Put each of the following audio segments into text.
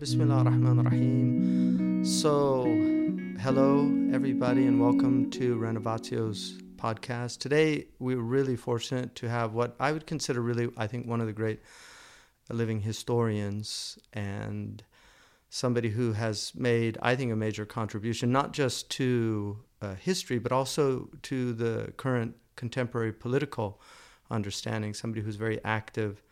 Bismillah ar-Rahman ar-Rahim. So, hello everybody and welcome to Renovatio's podcast. Today we're really fortunate to have what I would consider really I think one of the great living historians and somebody who has made I think a major contribution not just to uh, history but also to the current contemporary political understanding, somebody who's very active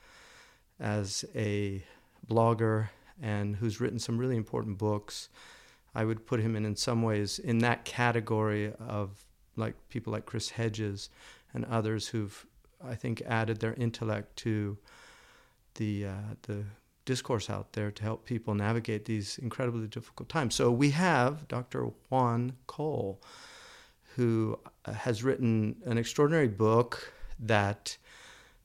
as a blogger and who's written some really important books. I would put him in, in some ways, in that category of like people like Chris Hedges and others who've, I think, added their intellect to the uh, the discourse out there to help people navigate these incredibly difficult times. So we have Dr. Juan Cole, who has written an extraordinary book that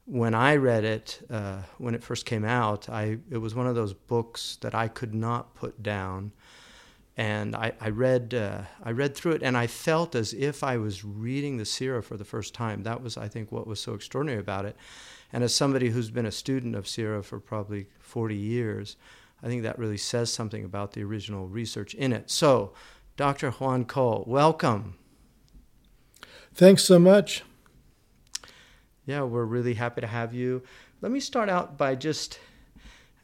when I read it uh, when it first came out, I it was one of those books that I could not put down, and I, I read uh, I read through it, and I felt as if I was reading the Sirah for the first time. That was, I think, what was so extraordinary about it. And as somebody who's been a student of Sirah for probably 40 years, I think that really says something about the original research in it. So, Dr. Juan Cole, welcome. Thanks so much. Yeah, we're really happy to have you. Let me start out by just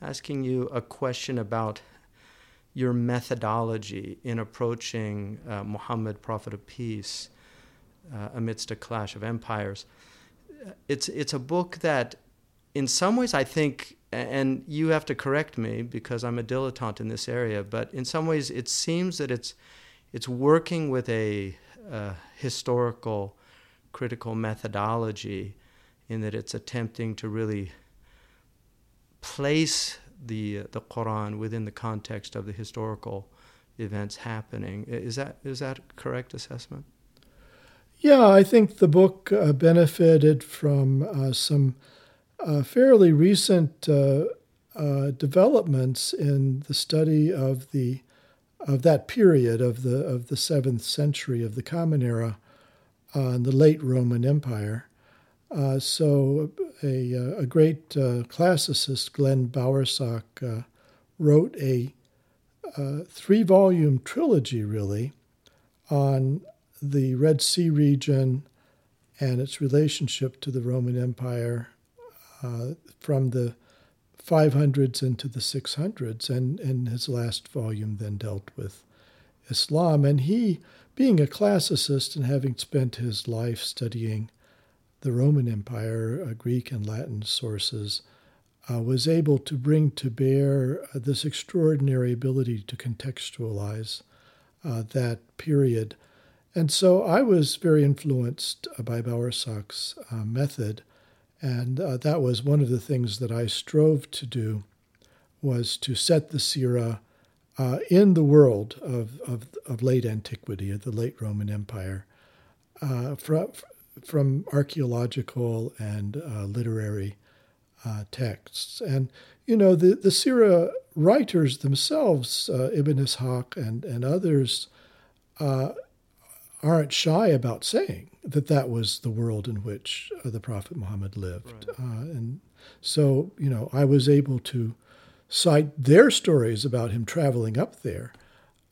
asking you a question about your methodology in approaching uh, Muhammad, Prophet of Peace, uh, amidst a clash of empires. It's it's a book that, in some ways, I think, and you have to correct me because I'm a dilettante in this area, but in some ways, it seems that it's it's working with a uh, historical, critical methodology in that it's attempting to really place the the Quran within the context of the historical events happening. Is that is that correct assessment? Yeah, I think the book uh, benefited from uh, some uh, fairly recent uh, uh, developments in the study of the of that period of the of the seventh century of the Common Era uh, in the late Roman Empire. Uh, so, a, a great uh, classicist, Glenn Bowersock, uh, wrote a uh, three volume trilogy, really, on the Red Sea region and its relationship to the Roman Empire uh, from the 500s into the 600s. And, and his last volume then dealt with Islam. And he, being a classicist and having spent his life studying the Roman Empire, uh, Greek and Latin sources, uh, was able to bring to bear uh, this extraordinary ability to contextualize uh, that period. And so I was very influenced uh, by Bowersock's uh, method, and that was one of the things that I strove to do was to set the Sirah in the world of, of, of, late antiquity, of the late Roman Empire, from, from archaeological and uh, literary uh, texts. And, you know, the, the Sirah writers themselves, uh, Ibn Ishaq and, and others, uh, aren't shy about saying that that was the world in which uh, the Prophet Muhammad lived. Right. Uh, and so, you know, I was able to cite their stories about him traveling up there.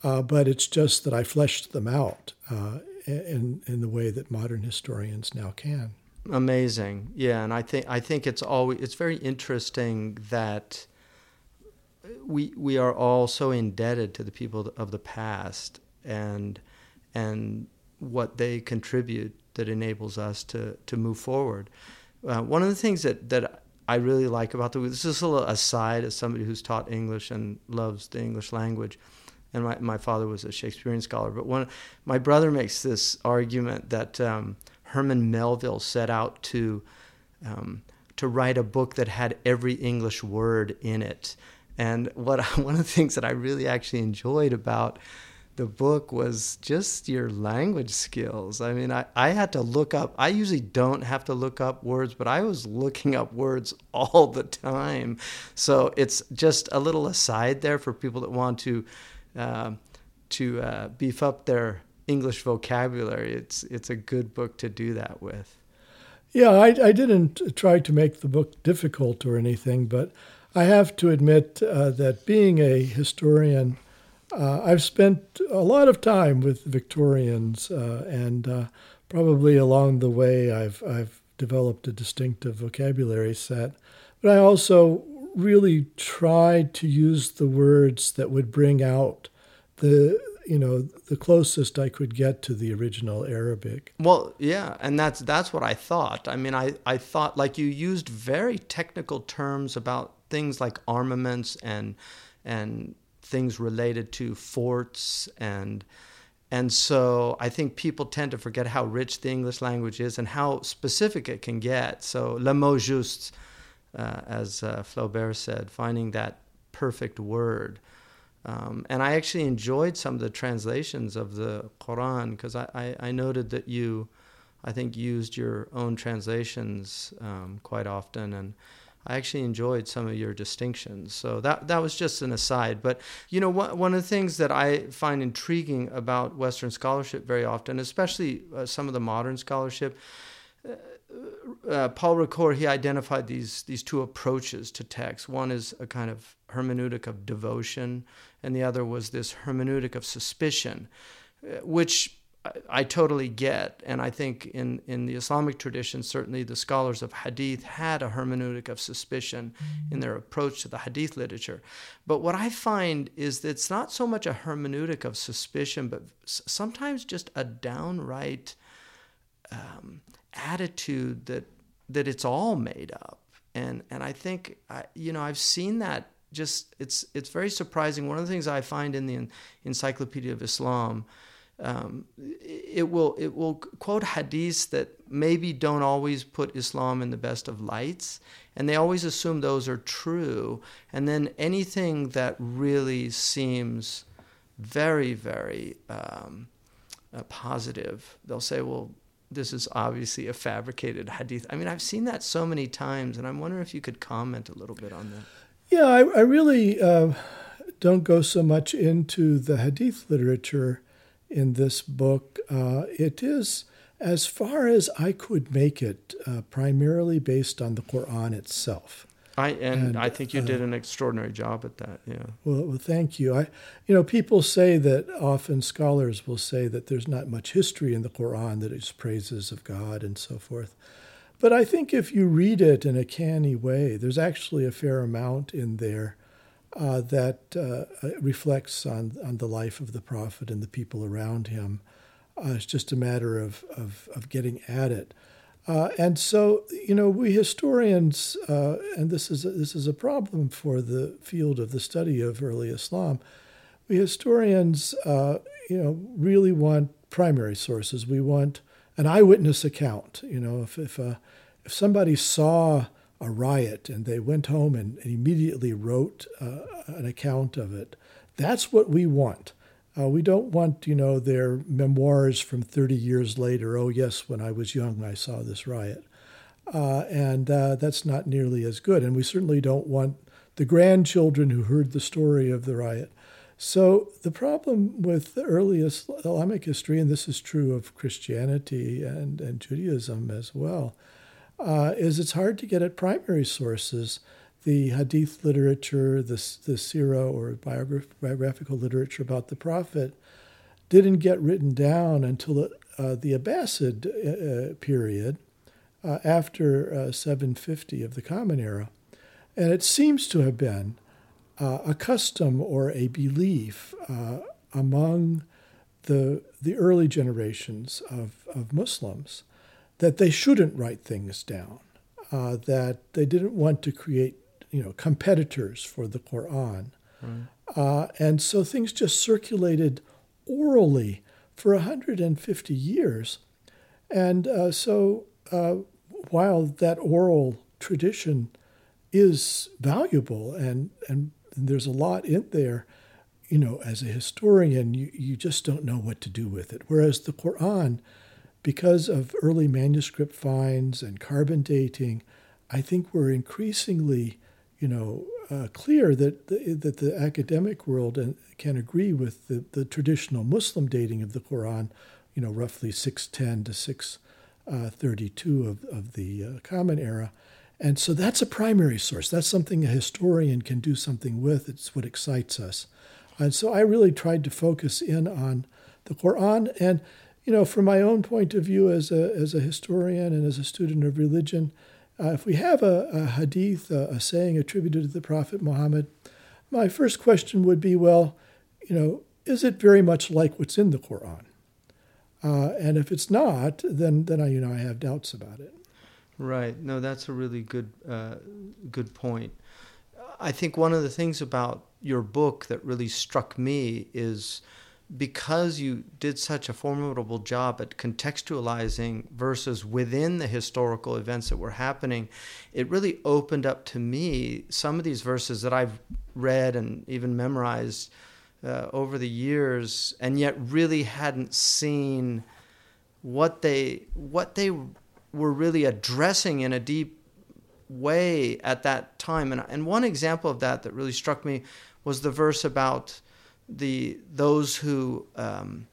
Uh, but it's just that I fleshed them out uh, in in the way that modern historians now can. Amazing, yeah, and I think I think it's always it's very interesting that we we are all so indebted to the people of the past and and what they contribute that enables us to to move forward. Uh, one of the things that that I really like about the this is a little aside as somebody who's taught English and loves the English language and my, my father was a Shakespearean scholar. But one, my brother makes this argument that um, Herman Melville set out to um, to write a book that had every English word in it. And what one of the things that I really actually enjoyed about the book was just your language skills. I mean, I, I had to look up, I usually don't have to look up words, but I was looking up words all the time. So it's just a little aside there for people that want to uh, to uh, beef up their English vocabulary, it's it's a good book to do that with. Yeah, I, I didn't try to make the book difficult or anything, but I have to admit uh, that being a historian, uh, I've spent a lot of time with Victorians, uh, and uh, probably along the way, I've I've developed a distinctive vocabulary set. But I also really tried to use the words that would bring out the you know the closest I could get to the original Arabic. Well, yeah, and that's that's what I thought. I mean, I I thought like you used very technical terms about things like armaments and and things related to forts and and so I think people tend to forget how rich the English language is and how specific it can get. So le mot juste, uh, as uh, Flaubert said, finding that perfect word. Um, and I actually enjoyed some of the translations of the Quran because I, I, I, noted that you, I think, used your own translations um, quite often. And I actually enjoyed some of your distinctions. So that that was just an aside. But you know, one one of the things that I find intriguing about Western scholarship very often, especially uh, some of the modern scholarship. Uh, uh, Paul Ricoeur, he identified these these two approaches to text. One is a kind of hermeneutic of devotion, and the other was this hermeneutic of suspicion, uh, which I totally get. And I think in, in the Islamic tradition, certainly the scholars of hadith had a hermeneutic of suspicion in their approach to the hadith literature. But what I find is that it's not so much a hermeneutic of suspicion, but sometimes just a downright um, attitude that, that it's all made up. And, and I think, I, you know, I've seen that just, it's, it's very surprising. One of the things I find in the Encyclopedia of Islam um, it will it will quote hadiths that maybe don't always put Islam in the best of lights, and they always assume those are true. And then anything that really seems very very um, uh, positive, they'll say, well. This is obviously a fabricated hadith. I mean, I've seen that so many times, and I'm wondering if you could comment a little bit on that. Yeah, I, I really uh, don't go so much into the hadith literature in this book. Uh, it is, as far as I could make it, uh, primarily based on the Quran itself. I and, and I think you uh, did an extraordinary job at that. Yeah. Well, well, thank you. I, you know, people say that often scholars will say that there's not much history in the Quran that is praises of God and so forth. But I think if you read it in a canny way, there's actually a fair amount in there uh, that uh, reflects on, on the life of the prophet and the people around him. Uh, it's just a matter of, of, of getting at it. Uh, and so, you know, we historians, uh, and this is a, this is a problem for the field of the study of early Islam. We historians, uh, you know, really want primary sources. We want an eyewitness account. You know, if if if somebody saw a riot and they went home and, and immediately wrote uh, an account of it. That's what we want. Uh, we don't want, you know, their memoirs from 30 years later. Oh, yes, when I was young, I saw this riot. Uh, and uh, that's not nearly as good. And we certainly don't want the grandchildren who heard the story of the riot. So the problem with the early Islamic history, and this is true of Christianity and, and Judaism as well, uh, is it's hard to get at primary sources. The hadith literature, the, the sirah or biograph- biographical literature about the prophet didn't get written down until uh, the Abbasid uh, period uh, after uh, 750 of the Common Era. And it seems to have been uh, a custom or a belief among the, the early generations of, of Muslims that they shouldn't write things down, uh, that they didn't want to create, you know, competitors for the Quran. Right. Uh, and so things just circulated orally for 150 years. And uh, so uh, while that oral tradition is valuable and, and there's a lot in there, you know, as a historian, you, you just don't know what to do with it. Whereas the Quran, because of early manuscript finds and carbon dating, I think we're increasingly, you know, uh, clear that the, that the academic world can agree with the, the traditional Muslim dating of the Quran, you know, roughly 610 to 632 of, of the uh, Common Era. And so that's a primary source. That's something a historian can do something with. It's what excites us. And so I really tried to focus in on the Quran. And, you know, from my own point of view as a, as a historian and as a student of religion, uh, if we have a, a hadith, a, a saying attributed to the Prophet Muhammad, my first question would be well, you know, is it very much like what's in the Quran? Uh, and if it's not, then then I you know I have doubts about it. Right. No, that's a really good uh, good point. I think one of the things about your book that really struck me is because you did such a formidable job at contextualizing verses within the historical events that were happening, it really opened up to me some of these verses that I've read and even memorized uh, over the years, and yet really hadn't seen what they what they were really addressing in a deep way at that time. And and one example of that that really struck me was the verse about the those who um,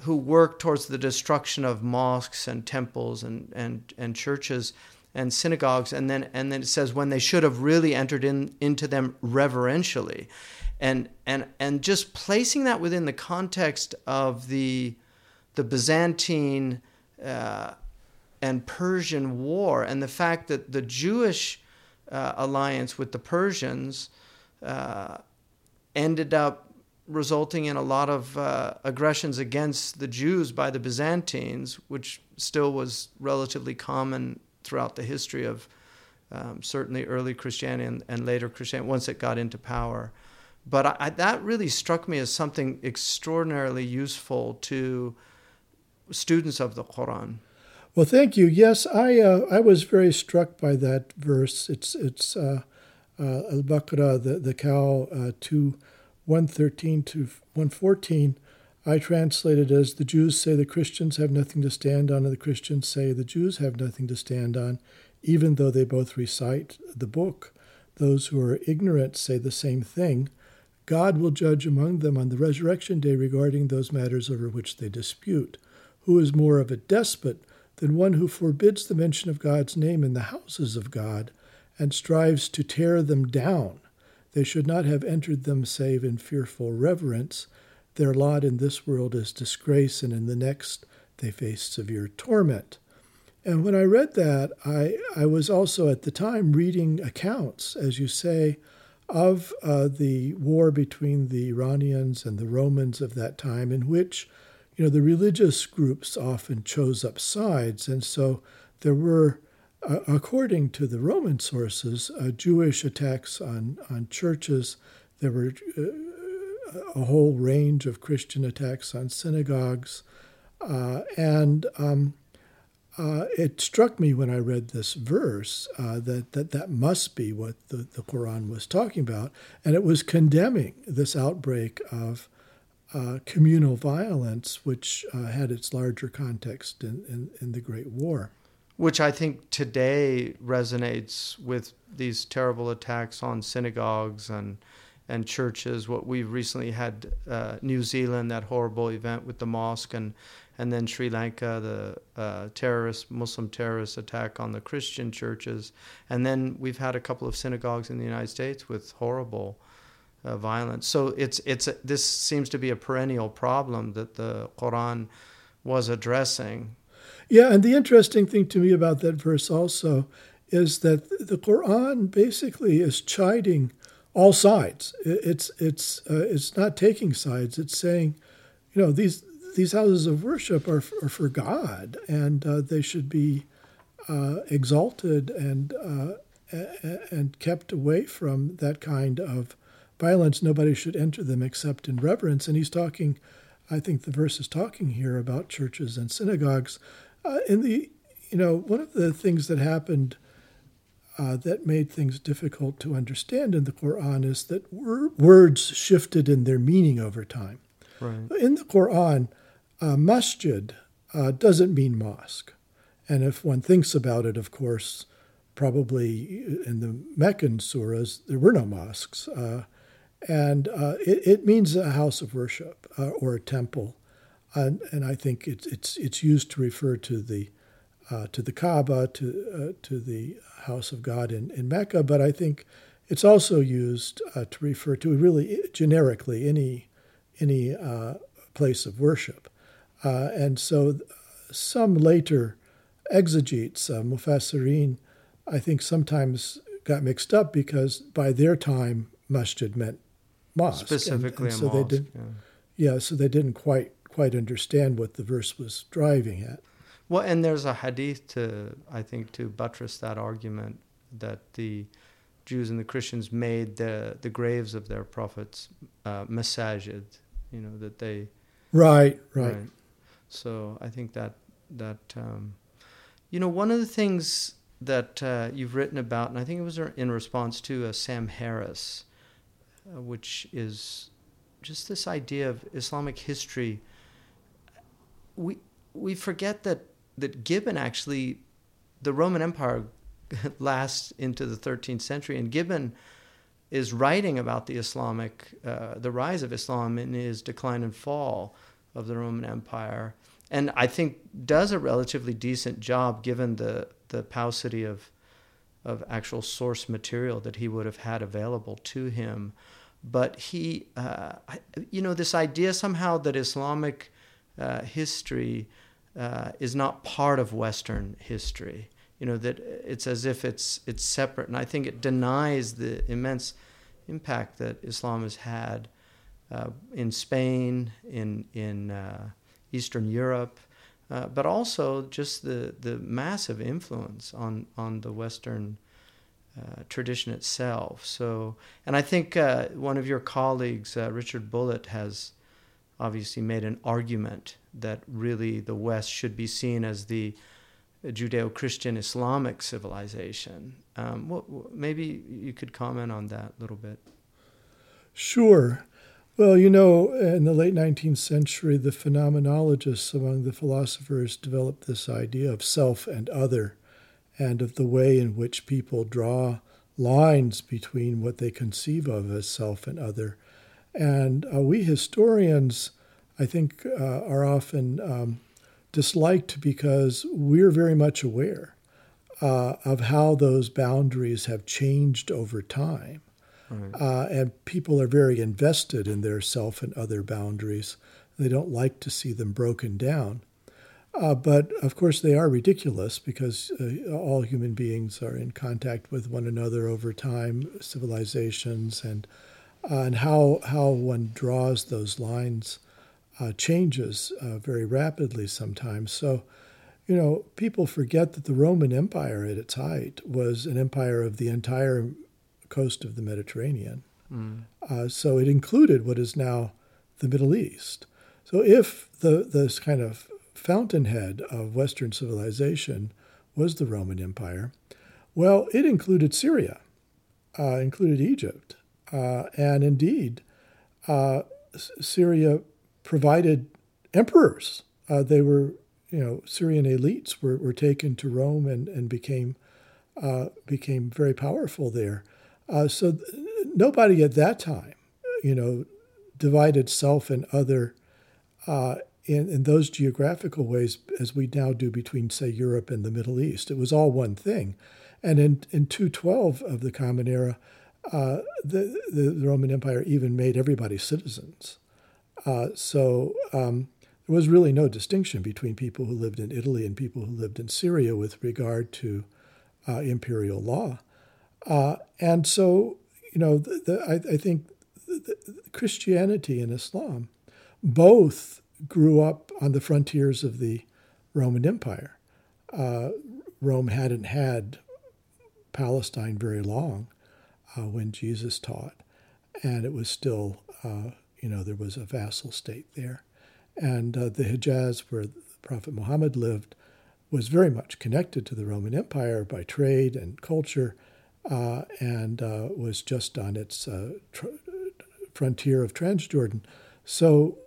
who work towards the destruction of mosques and temples and, and, and churches and synagogues. And then and then it says when they should have really entered in into them reverentially. And and and just placing that within the context of the the Byzantine uh, and Persian war and the fact that the Jewish uh, alliance with the Persians uh, ended up resulting in a lot of uh, aggressions against the Jews by the Byzantines, which still was relatively common throughout the history of um, certainly early Christianity and, and, later Christianity once it got into power. But I, I, that really struck me as something extraordinarily useful to students of the Quran. Well, thank you. Yes, I uh, I was very struck by that verse. It's it's uh, uh, Al Baqarah, the the cow, uh, two, one thirteen to one fourteen. I translated as the Jews say the Christians have nothing to stand on, and the Christians say the Jews have nothing to stand on, even though they both recite the book. Those who are ignorant say the same thing. God will judge among them on the resurrection day regarding those matters over which they dispute. Who is more of a despot than one who forbids the mention of God's name in the houses of God and strives to tear them down? They should not have entered them save in fearful reverence. Their lot in this world is disgrace, and in the next they face severe torment. And when I read that, I, I was also at the time reading accounts, as you say, of uh, the war between the Iranians and the Romans of that time, in which you know the religious groups often chose up sides, and so there were, uh, according to the Roman sources, uh, Jewish attacks on on churches. There were uh, a whole range of Christian attacks on synagogues, uh, and um, it struck me when I read this verse that, that that must be what the, the Quran was talking about. And it was condemning this outbreak of uh, communal violence, which uh, had its larger context in, in, in, the Great War. Which I think today resonates with these terrible attacks on synagogues and and churches. What we've recently had, uh, New Zealand, that horrible event with the mosque, and and then Sri Lanka, the uh, terrorist Muslim terrorist attack on the Christian churches, and then we've had a couple of synagogues in the United States with horrible uh, violence. So it's it's this seems to be a perennial problem that the Quran was addressing. Yeah, and the interesting thing to me about that verse also is that the Quran basically is chiding all sides. It's it's uh, it's not taking sides. It's saying, you know, these these houses of worship are, are for God, and uh, they should be uh, exalted and uh, and kept away from that kind of violence. Nobody should enter them except in reverence. And he's talking, I think the verse is talking here about churches and synagogues. Uh, in the, you know, one of the things that happened. Uh, that made things difficult to understand in the Quran is that wor- words shifted in their meaning over time. Right. In the Quran, uh, masjid uh, doesn't mean mosque. And if one thinks about it, of course, probably in the Meccan surahs, there were no mosques. Uh, and uh, it, it, means a house of worship uh, or a temple. And, and I think it's, it's, it's used to refer to the uh, to the Kaaba, to uh, to the house of God in, in Mecca, but I think it's also used uh, to refer to really generically any any uh, place of worship. Uh, and so some later exegetes, uh, mufassirin, I think sometimes got mixed up because by their time, masjid meant mosque. Specifically and, and so mosque, They did, yeah. yeah, so they didn't quite quite understand what the verse was driving at. Well, and there's a hadith to, I think, to buttress that argument that the Jews and the Christians made the, the graves of their prophets uh, masajid, you know, that they. Right, right. So I think that, that um, you know, one of the things that uh, you've written about, and I think it was in response to uh, Sam Harris, uh, which is just this idea of Islamic history. We we forget that that Gibbon actually, the Roman Empire lasts into the 13th century, and Gibbon is writing about the Islamic, uh, the rise of Islam and his decline and fall of the Roman Empire, and I think does a relatively decent job given the the paucity of of actual source material that he would have had available to him. But he, uh, you know, this idea somehow that Islamic uh, history uh, is not part of Western history. You know that it's as if it's it's separate, and I think it denies the immense impact that Islam has had uh, in Spain, in in uh, Eastern Europe, uh, but also just the the massive influence on on the Western. Uh, tradition itself. So, and I think uh, one of your colleagues, Richard Bulliet, has obviously made an argument that really the West should be seen as the Judeo Christian Islamic civilization. Um, what, maybe you could comment on that a little bit. Sure. Well, you know, in the late 19th century, the phenomenologists among the philosophers developed this idea of self and other, and of the way in which people draw lines between what they conceive of as self and other. And uh, we historians, I think, uh, are often um, disliked because we're very much aware uh, of how those boundaries have changed over time. Right. Uh, and people are very invested in their self and other boundaries. They don't like to see them broken down. Uh, but of course, they are ridiculous because uh, all human beings are in contact with one another over time, civilizations, and uh, and how how one draws those lines uh, changes uh, very rapidly sometimes. So, you know, people forget that the Roman Empire at its height was an empire of the entire coast of the Mediterranean. Mm. Uh, so it included what is now the Middle East. So if the this kind of fountainhead of Western civilization was the Roman Empire, well, it included Syria, uh, included Egypt, uh, and indeed, uh, Syria provided emperors. Uh, they were, you know, Syrian elites were, were taken to Rome and, and became uh, became very powerful there. Uh, so th- nobody at that time, you know, divided self and other uh, in, in those geographical ways as we now do between, say, Europe and the Middle East. It was all one thing. And in, in 212 of the Common Era, uh, the, the Roman Empire even made everybody citizens. Uh, so um, there was really no distinction between people who lived in Italy and people who lived in Syria with regard to uh, imperial law. Uh, and so, you know, the, the, I, I, think Christianity and Islam both grew up on the frontiers of the Roman Empire. Uh, Rome hadn't had Palestine very long uh, when Jesus taught, and it was still uh, you know, there was a vassal state there. And uh, the Hejaz, where the Prophet Muhammad lived, was very much connected to the Roman Empire by trade and culture, uh, and uh, was just on its uh, tr- frontier of Transjordan. So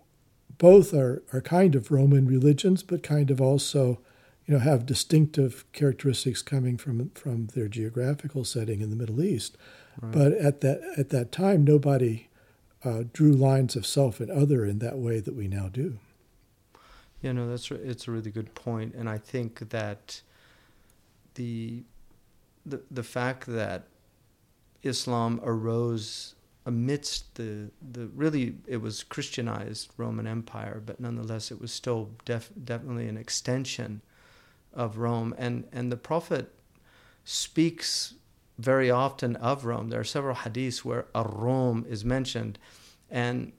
both are, are kind of Roman religions, but kind of also, you know, have distinctive characteristics coming from from their geographical setting in the Middle East. Right. But at that at that time, nobody uh, drew lines of self and other in that way that we now do. Yeah, no, that's it's a really good point, and I think that the the the fact that Islam arose amidst the the really it was Christianized Roman Empire, but nonetheless it was still def, definitely an extension of Rome, and and the Prophet speaks very often of Rome. There are several hadiths where a Rome is mentioned, and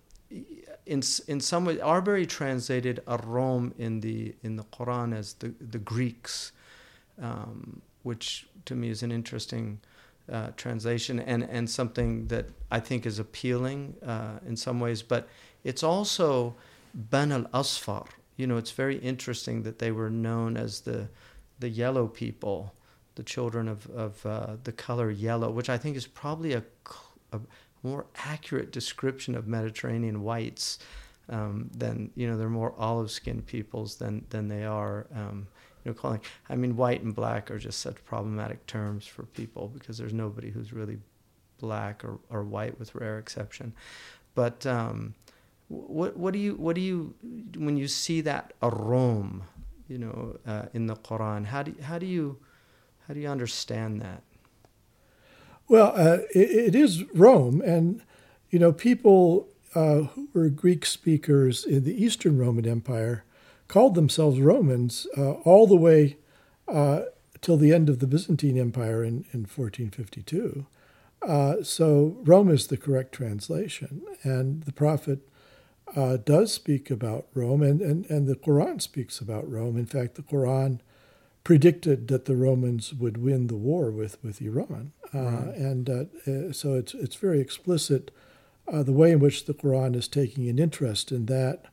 in in some way, Arberry translated a Rome in the in the Quran as the the Greeks, um, which to me is an interesting uh, translation and and something that I think is appealing uh, in some ways. But it's also Ban al Asfar. You know, it's very interesting that they were known as the the yellow people, the children of of uh, the color yellow, which I think is probably a, a more accurate description of Mediterranean whites um, than you know they're more olive skinned peoples than than they are um, you know calling I mean white and black are just such problematic terms for people because there's nobody who's really black or, or white with rare exception. But um, what what do you what do you when you see that ar-Rum you know uh, in the Quran how do how do you how do you understand that well, uh, it, it is Rome, and you know people uh, who were Greek speakers in the Eastern Roman Empire called themselves Romans uh, all the way uh, till the end of the Byzantine Empire in, in 1452. Uh, so Rome is the correct translation, and the prophet uh, does speak about Rome, and, and, and the Quran speaks about Rome. In fact, the Quran predicted that the Romans would win the war with, with Iran. Uh, right. And uh, uh, so it's, it's very explicit uh, the way in which the Quran is taking an interest in that,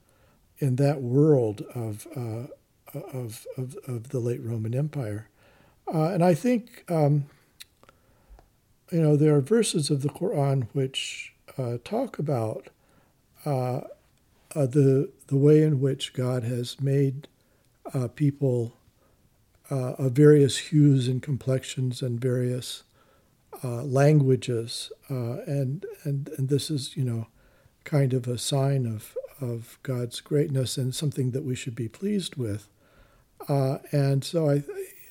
in that world of, uh, of, of, of, the late Roman Empire. Uh, and I think, um, you know, there are verses of the Quran which talk about the, the way in which God has made people uh, of various hues and complexions and various uh, languages, uh, and and and this is you know kind of a sign of of God's greatness and something that we should be pleased with. Uh, and so I,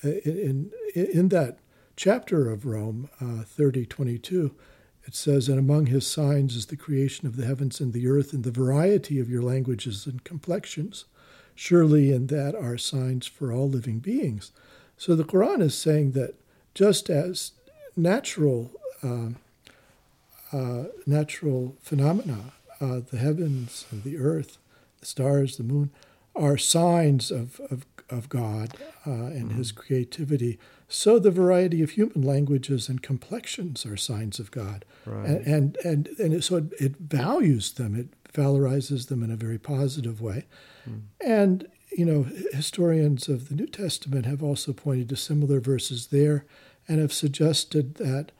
in in that chapter of Rome, uh, thirty twenty two. It says, and among his signs is the creation of the heavens and the earth and the variety of your languages and complexions. Surely in that are signs for all living beings. So the Quran is saying that just as natural uh, uh, natural phenomena, uh, the heavens and the earth, the stars, the moon, are signs of, of, of God uh, and mm-hmm. His creativity. So the variety of human languages and complexions are signs of God, right. and, and and and so it, it values them. It valorizes them in a very positive way. Mm. And, you know, historians of the New Testament have also pointed to similar verses there and have suggested that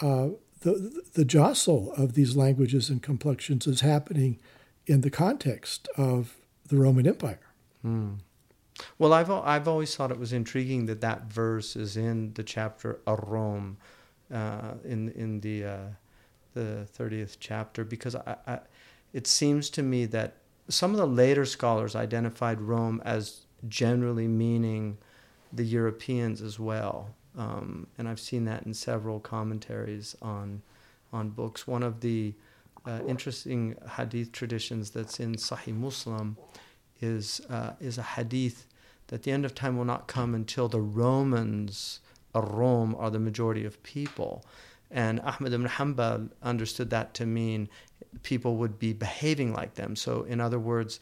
uh, the, the jostle of these languages and complexions is happening in the context of the Roman Empire. Mm. Well, I've I've always thought it was intriguing that that verse is in the chapter of Rome, uh, in in the uh, the thirtieth chapter, because I, I, it seems to me that some of the later scholars identified Rome as generally meaning the Europeans as well. Um, and I've seen that in several commentaries on on books. One of the uh, interesting hadith traditions that's in Sahih Muslim is uh, is a hadith that the end of time will not come until the Romans, Rome, are the majority of people. And Ahmed ibn Hanbal understood that to mean people would be behaving like them. So, in other words,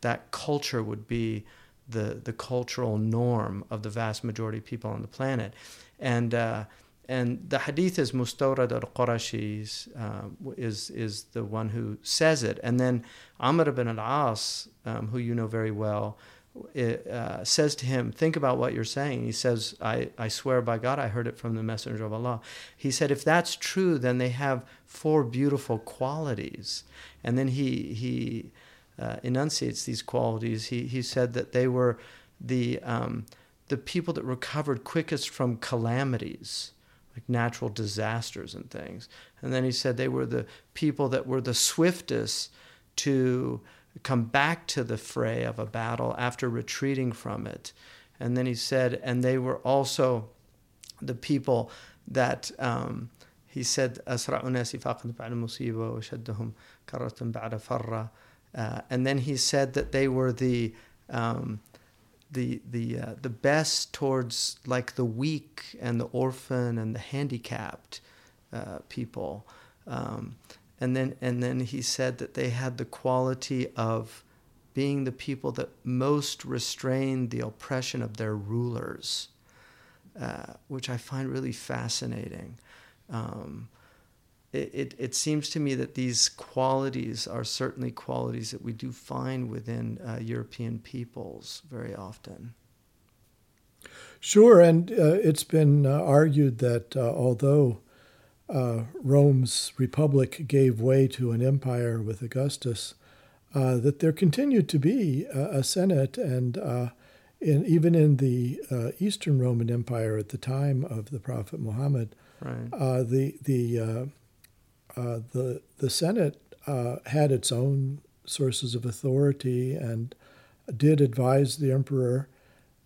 that culture would be the, the cultural norm of the vast majority of people on the planet. And, uh, and the hadith is Mustawrid al-Qurashi uh, is, is the one who says it. And then Amr ibn al-As, um, who you know very well, it, uh, says to him, Think about what you're saying. He says, I, I swear by God, I heard it from the Messenger of Allah. He said, If that's true, then they have four beautiful qualities. And then he, he uh, enunciates these qualities. He, he said that they were the, um, the people that recovered quickest from calamities, like natural disasters and things. And then he said they were the people that were the swiftest to come back to the fray of a battle after retreating from it. And then he said, and they were also the people that um, he said, أسرع الناس فاقد بعد مصيبة وشدهم كرة بعد فرة. Uh, and then he said that they were the um, the the uh, the best towards like the weak and the orphan and the handicapped uh, people. Um, and then and then he said that they had the quality of being the people that most restrained the oppression of their rulers, uh, which I find really fascinating. Um, it, it, it, seems to me that these qualities are certainly qualities that we do find within uh, European peoples very often. Sure, and uh, it's been uh, argued that uh, although uh, Rome's republic gave way to an empire with Augustus, uh, that there continued to be a, a Senate, and in, even in the Eastern Roman Empire at the time of the Prophet Muhammad, right. the the uh, the the Senate uh, had its own sources of authority and did advise the emperor.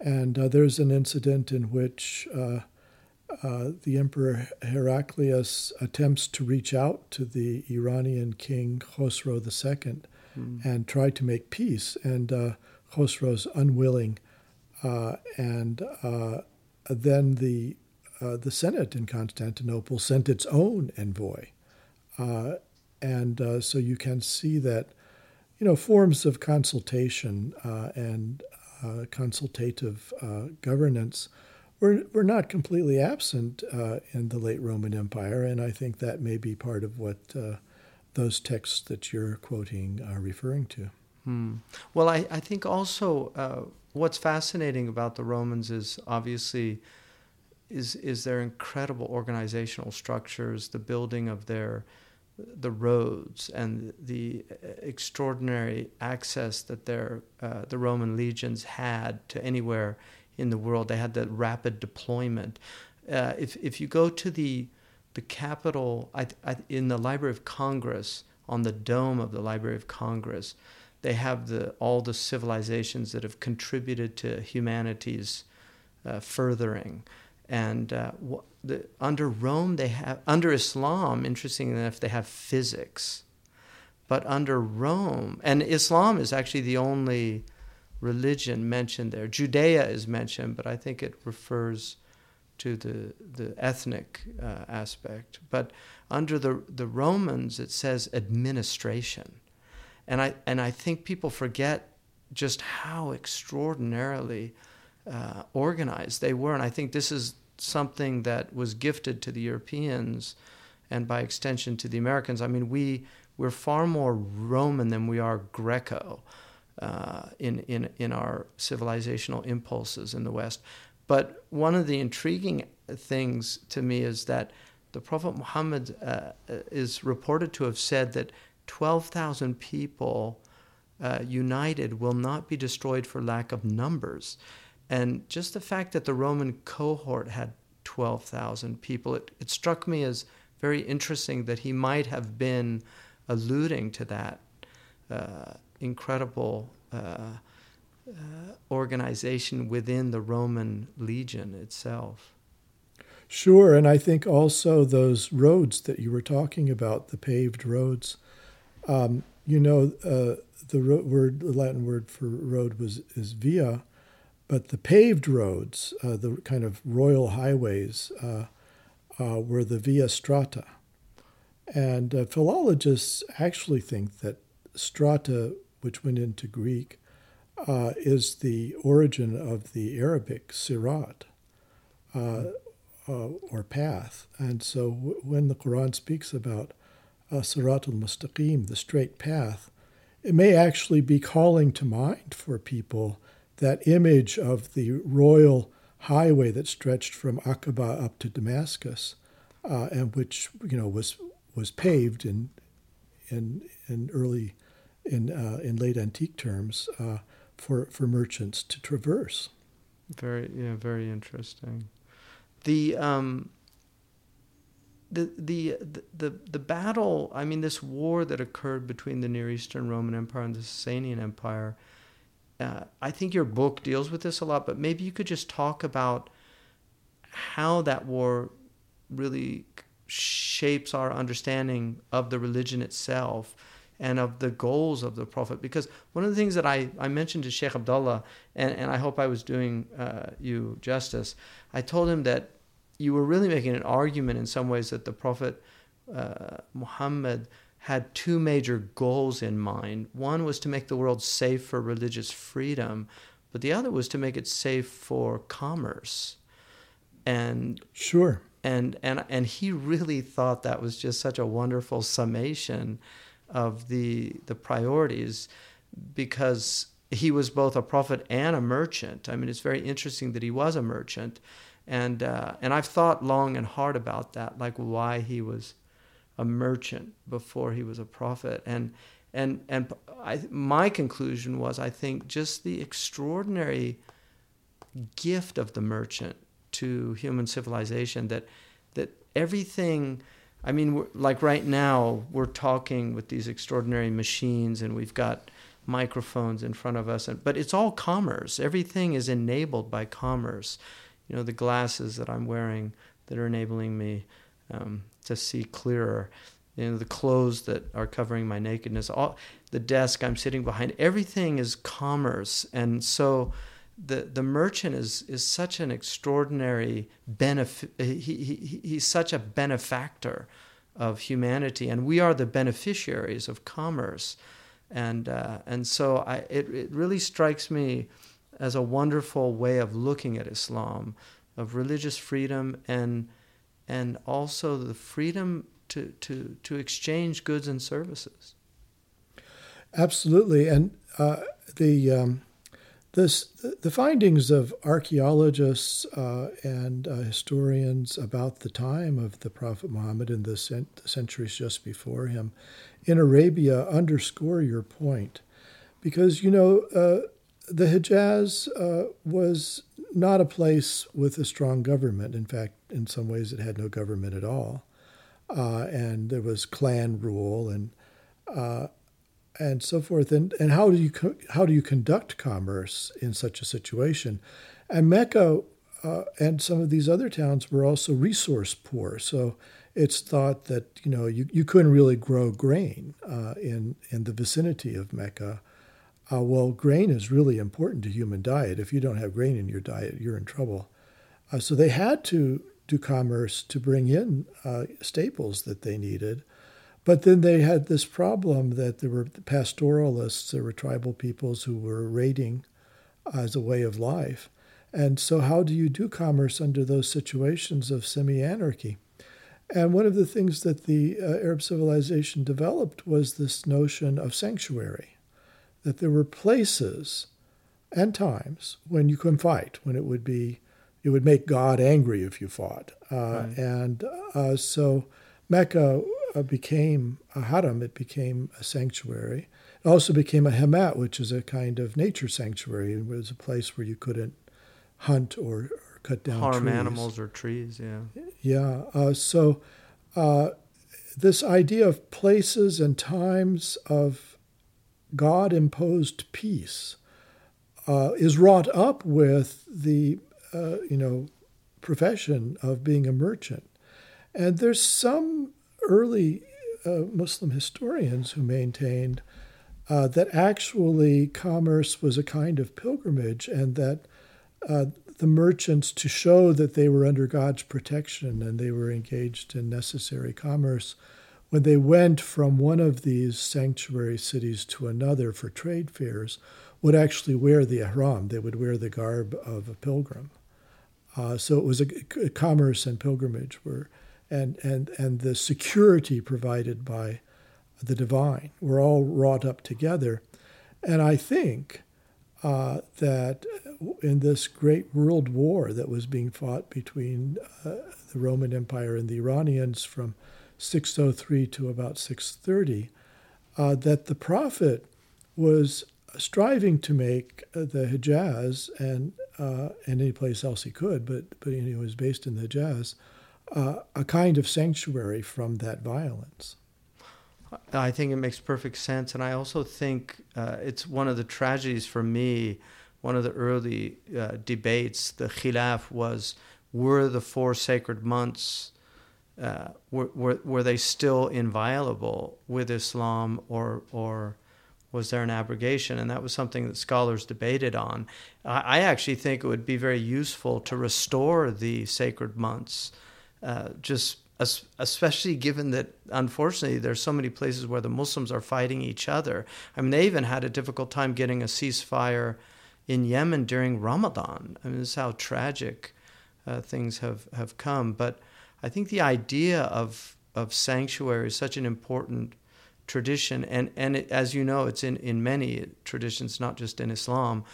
And uh, there's an incident in which uh, uh, the emperor Heraclius attempts to reach out to the Iranian king Khosrow II mm. and try to make peace, and Khosrow's unwilling. and then the the Senate in Constantinople sent its own envoy uh, and uh, so you can see that, you know, forms of consultation uh, and uh, consultative uh, governance were, were not completely absent in the late Roman Empire. And I think that may be part of what those texts that you're quoting are referring to. Hmm. Well, I, I think also what's fascinating about the Romans is obviously is is their incredible organizational structures, the building of their the roads and the extraordinary access that their uh, the Roman legions had to anywhere in the world. They had the rapid deployment. Uh, if if you go to the the Capitol I, I, in the Library of Congress on the dome of the Library of Congress, they have the all the civilizations that have contributed to humanity's uh, furthering and uh, the, under Rome they have under Islam. Interestingly enough, they have physics, but under Rome and Islam is actually the only religion mentioned there. Judea is mentioned, but I think it refers to the the ethnic uh, aspect. But under the the Romans, it says administration, and I and I think people forget just how extraordinarily uh, organized they were. And I think this is something that was gifted to the Europeans and by extension to the Americans. I mean, we, we're far more Roman than we are Greco uh, in, in, in our civilizational impulses in the West. But one of the intriguing things to me is that the Prophet Muhammad uh, is reported to have said that 12,000 people uh, united will not be destroyed for lack of numbers. And just the fact that the Roman cohort had 12,000 people, it, it struck me as very interesting that he might have been alluding to that uh, incredible uh, uh, organization within the Roman legion itself. Sure, and I think also those roads that you were talking about, the paved roads. Um, you know, uh, the ro- word, the Latin word for road was is via, but the paved roads, uh, the kind of royal highways, uh, uh, were the Via Strata. And uh, philologists actually think that strata, which went into Greek, uh, is the origin of the Arabic sirat, uh, or path. And so w- when the Quran speaks about uh, sirat al-mustaqim, the straight path, it may actually be calling to mind for people that image of the royal highway that stretched from Aqaba up to Damascus, uh, and which you know was was paved in in in early in uh, in late antique terms uh, for for merchants to traverse. Very yeah, very interesting. The um, the, the the the battle. I mean, this war that occurred between the Near Eastern Roman Empire and the Sasanian Empire uh, I think your book deals with this a lot, but maybe you could just talk about how that war really shapes our understanding of the religion itself and of the goals of the Prophet. Because one of the things that I, I mentioned to Sheikh Abdullah, and, and I hope I was doing uh, you justice, I told him that you were really making an argument in some ways that the Prophet uh, Muhammad had two major goals in mind. One was to make the world safe for religious freedom, but the other was to make it safe for commerce. And sure. And and and he really thought that was just such a wonderful summation of the the priorities because he was both a prophet and a merchant. I mean, it's very interesting that he was a merchant, and uh, and I've thought long and hard about that, like why he was a merchant before he was a prophet. And and and I, my conclusion was I think just the extraordinary gift of the merchant to human civilization that that everything I mean like right now we're talking with these extraordinary machines and we've got microphones in front of us and but it's all commerce everything is enabled by commerce you know the glasses that I'm wearing that are enabling me um, to see clearer. You know, the clothes that are covering my nakedness, all the desk I'm sitting behind, everything is commerce. And so the the merchant is is such an extraordinary benefit he, he he's such a benefactor of humanity and we are the beneficiaries of commerce and uh, and so I it, it really strikes me as a wonderful way of looking at Islam of religious freedom and and also the freedom to, to, to exchange goods and services. Absolutely. And uh, the, um, this, the findings of archaeologists uh, and uh, historians about the time of the Prophet Muhammad and the, cent- the centuries just before him in Arabia underscore your point. Because, you know, uh, the Hijaz uh, was not a place with a strong government. In fact, in some ways, it had no government at all, uh, and there was clan rule and uh, and so forth. And and how do you co- how do you conduct commerce in such a situation? And Mecca uh, and some of these other towns were also resource poor, so it's thought that you know you, you couldn't really grow grain uh, in in the vicinity of Mecca uh, well, grain is really important to human diet. If you don't have grain in your diet, you're in trouble. Uh, so they had to do commerce to bring in uh, staples that they needed. But then they had this problem that there were pastoralists, there were tribal peoples who were raiding as a way of life. And so, how do you do commerce under those situations of semi anarchy? And one of the things that the uh, Arab civilization developed was this notion of sanctuary that there were places and times when you couldn't fight, when it would be, it would make God angry if you fought. Uh, right. And uh, so Mecca became a haram, it became a sanctuary. It also became a hemat, which is a kind of nature sanctuary. It was a place where you couldn't hunt or, or cut down harm trees. animals or trees. Yeah. Yeah. Uh, so uh, this idea of places and times of God imposed peace uh, is wrought up with the uh, you know profession of being a merchant, and there's some early uh, Muslim historians who maintained uh, that actually commerce was a kind of pilgrimage, and that uh, the merchants, to show that they were under God's protection and they were engaged in necessary commerce, when they went from one of these sanctuary cities to another for trade fairs, would actually wear the ihram. They would wear the garb of a pilgrim. Uh, so it was a, a, commerce and pilgrimage were, and, and, and the security provided by the divine were all wrought up together. And I think uh, that in this great world war that was being fought between uh, the Roman Empire and the Iranians from 603 to about 630, uh, that the prophet was striving to make uh, the Hijaz and uh, and any place else he could, but but he was based in the Hijaz, uh, a kind of sanctuary from that violence. I think it makes perfect sense, and I also think uh, it's one of the tragedies for me. One of the early uh, debates, the khilaf, was were the four sacred months uh, were, were were they still inviolable with Islam, or or was there an abrogation? And that was something that scholars debated on. I, I actually think it would be very useful to restore the sacred months, uh, just especially given that unfortunately there's so many places where the Muslims are fighting each other. I mean, they even had a difficult time getting a ceasefire in Yemen during Ramadan. I mean, this is how tragic uh, things have, have come. But I think the idea of of sanctuary is such an important tradition, and and it, as you know, it's in in many traditions, not just in Islam.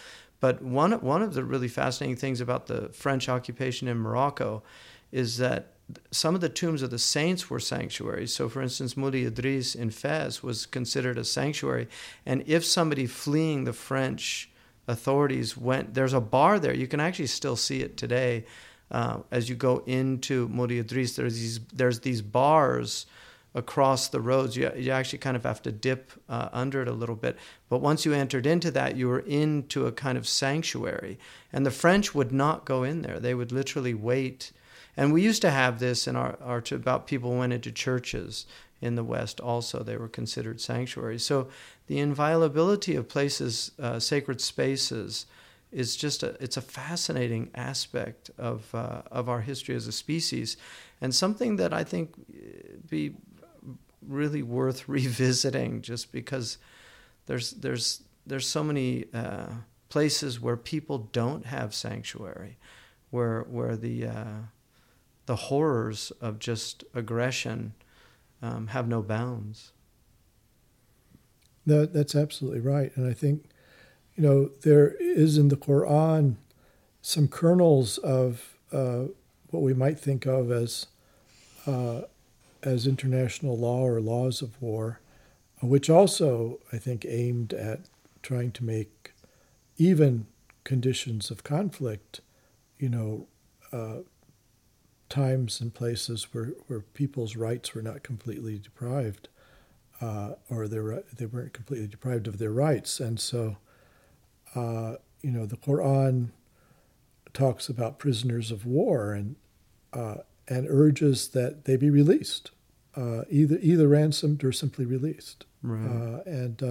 But one one of the really fascinating things about the French occupation in Morocco is that some of the tombs of the saints were sanctuaries. So, for instance, Moulay Idris in Fez was considered a sanctuary. And if somebody fleeing the French authorities went, there's a bar there. You can actually still see it today. Uh, as you go into Moulay Idris, there's these, there's these bars across the roads. You, you actually kind of have to dip uh, under it a little bit. But once you entered into that, you were into a kind of sanctuary. And the French would not go in there, they would literally wait and we used to have this in our, our about people went into churches in the West also. They were considered sanctuaries. So the inviolability of places, uh, sacred spaces, is just a, it's a fascinating aspect of, uh, of our history as a species and something that I think uh, be really worth revisiting just because there's, there's, there's so many uh, places where people don't have sanctuary, where, where the, uh, the horrors of just aggression um, have no bounds. That, that's absolutely right. And I think, you know, there is in the Quran some kernels of uh, what we might think of as, uh, as international law or laws of war, which also, I think, aimed at trying to make even conditions of conflict, you know, uh, times and places where, where people's rights were not completely deprived, uh, or they, were, they weren't completely deprived of their rights. And so, uh, you know, the Quran talks about prisoners of war and, uh, and urges that they be released, uh, either, either ransomed or simply released. Right. Uh, and,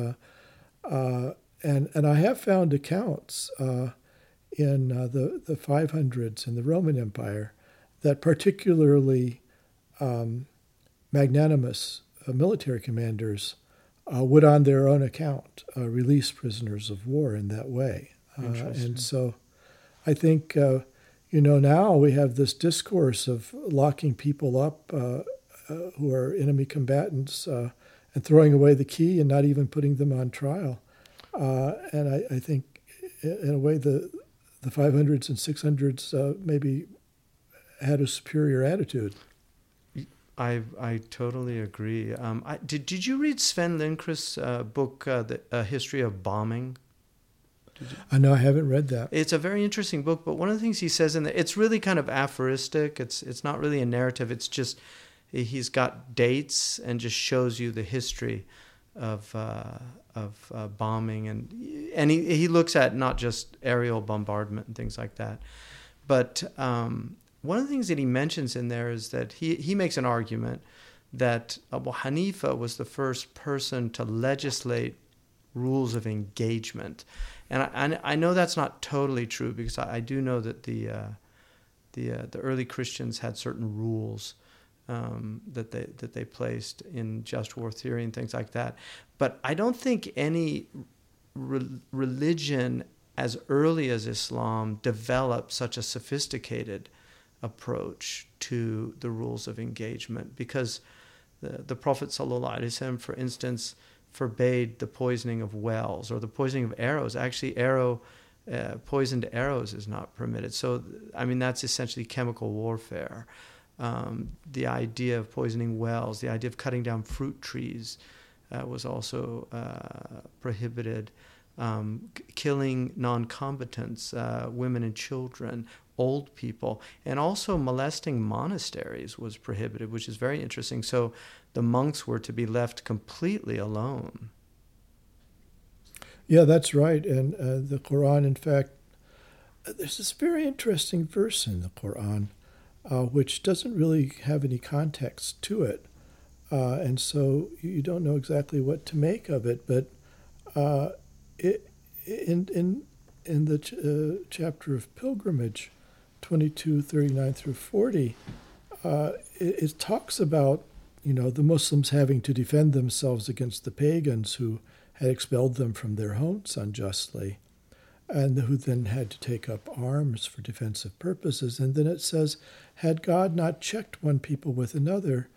uh, and, and I have found accounts in the, the 500s in the Roman Empire that particularly um, magnanimous uh, military commanders uh, would, on their own account, uh, release prisoners of war in that way. Uh, and so I think, uh, you know, now we have this discourse of locking people up uh, who are enemy combatants and throwing away the key and not even putting them on trial. and I, I, think, in a way, the the 500s and 600s maybe had a superior attitude. I I totally agree. Um, I, did did you read Sven Lindqvist's uh, book, uh, The A History of Bombing? I know I haven't read that. It's a very interesting book, but one of the things he says in there, it's really kind of aphoristic. It's it's not really a narrative. It's just he's got dates and just shows you the history of uh, of uh, bombing and and he he looks at not just aerial bombardment and things like that, but um, one of the things that he mentions in there is that he, he makes an argument that Abu Hanifa was the first person to legislate rules of engagement. And I, I know that's not totally true because I, I do know that the, uh, the, uh, the early Christians had certain rules um, that, they, that they placed in just war theory and things like that. But I don't think any re- religion as early as Islam developed such a sophisticated approach to the rules of engagement because the, the Prophet ﷺ, for instance, forbade the poisoning of wells or the poisoning of arrows. Actually, arrow uh, poisoned arrows is not permitted. So, I mean, that's essentially chemical warfare. Um, the idea of poisoning wells, the idea of cutting down fruit trees uh, was also uh, prohibited. Um, killing non combatants, uh, women and children, old people, and also molesting monasteries was prohibited, which is very interesting. So the monks were to be left completely alone. Yeah, that's right. And uh, the Quran, in fact, there's this very interesting verse in the Quran uh, which doesn't really have any context to it. Uh, and so you don't know exactly what to make of it. But uh, in, in, in the ch- uh, chapter of pilgrimage, 22, 39 through 40, uh, it, it talks about you know the Muslims having to defend themselves against the pagans who had expelled them from their homes unjustly, and who then had to take up arms for defensive purposes. And then it says, had God not checked one people with another,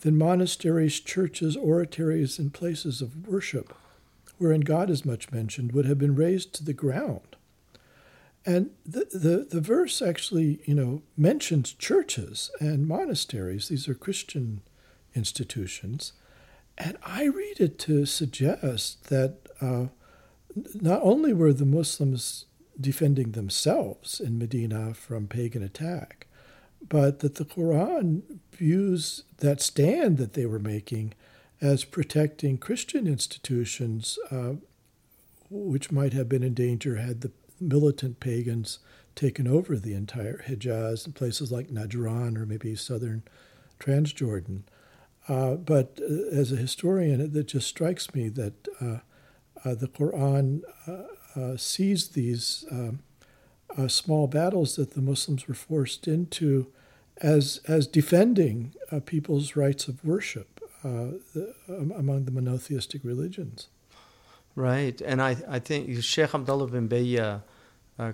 then monasteries, churches, oratories, and places of worship, wherein God is much mentioned, would have been razed to the ground. And the, the, the verse actually, you know, mentions churches and monasteries. These are Christian institutions. And I read it to suggest that uh, not only were the Muslims defending themselves in Medina from pagan attack, but that the Quran views that stand that they were making as protecting Christian institutions, uh, which might have been in danger had the militant pagans taken over the entire Hijaz and places like Najran or maybe southern Transjordan. Uh, but uh, as a historian, it, it, just strikes me that uh, uh the Quran uh, sees these um, small battles that the Muslims were forced into as as defending people's rights of worship the, um, among the monotheistic religions. Right, and I I think Sheikh Abdullah bin Bayya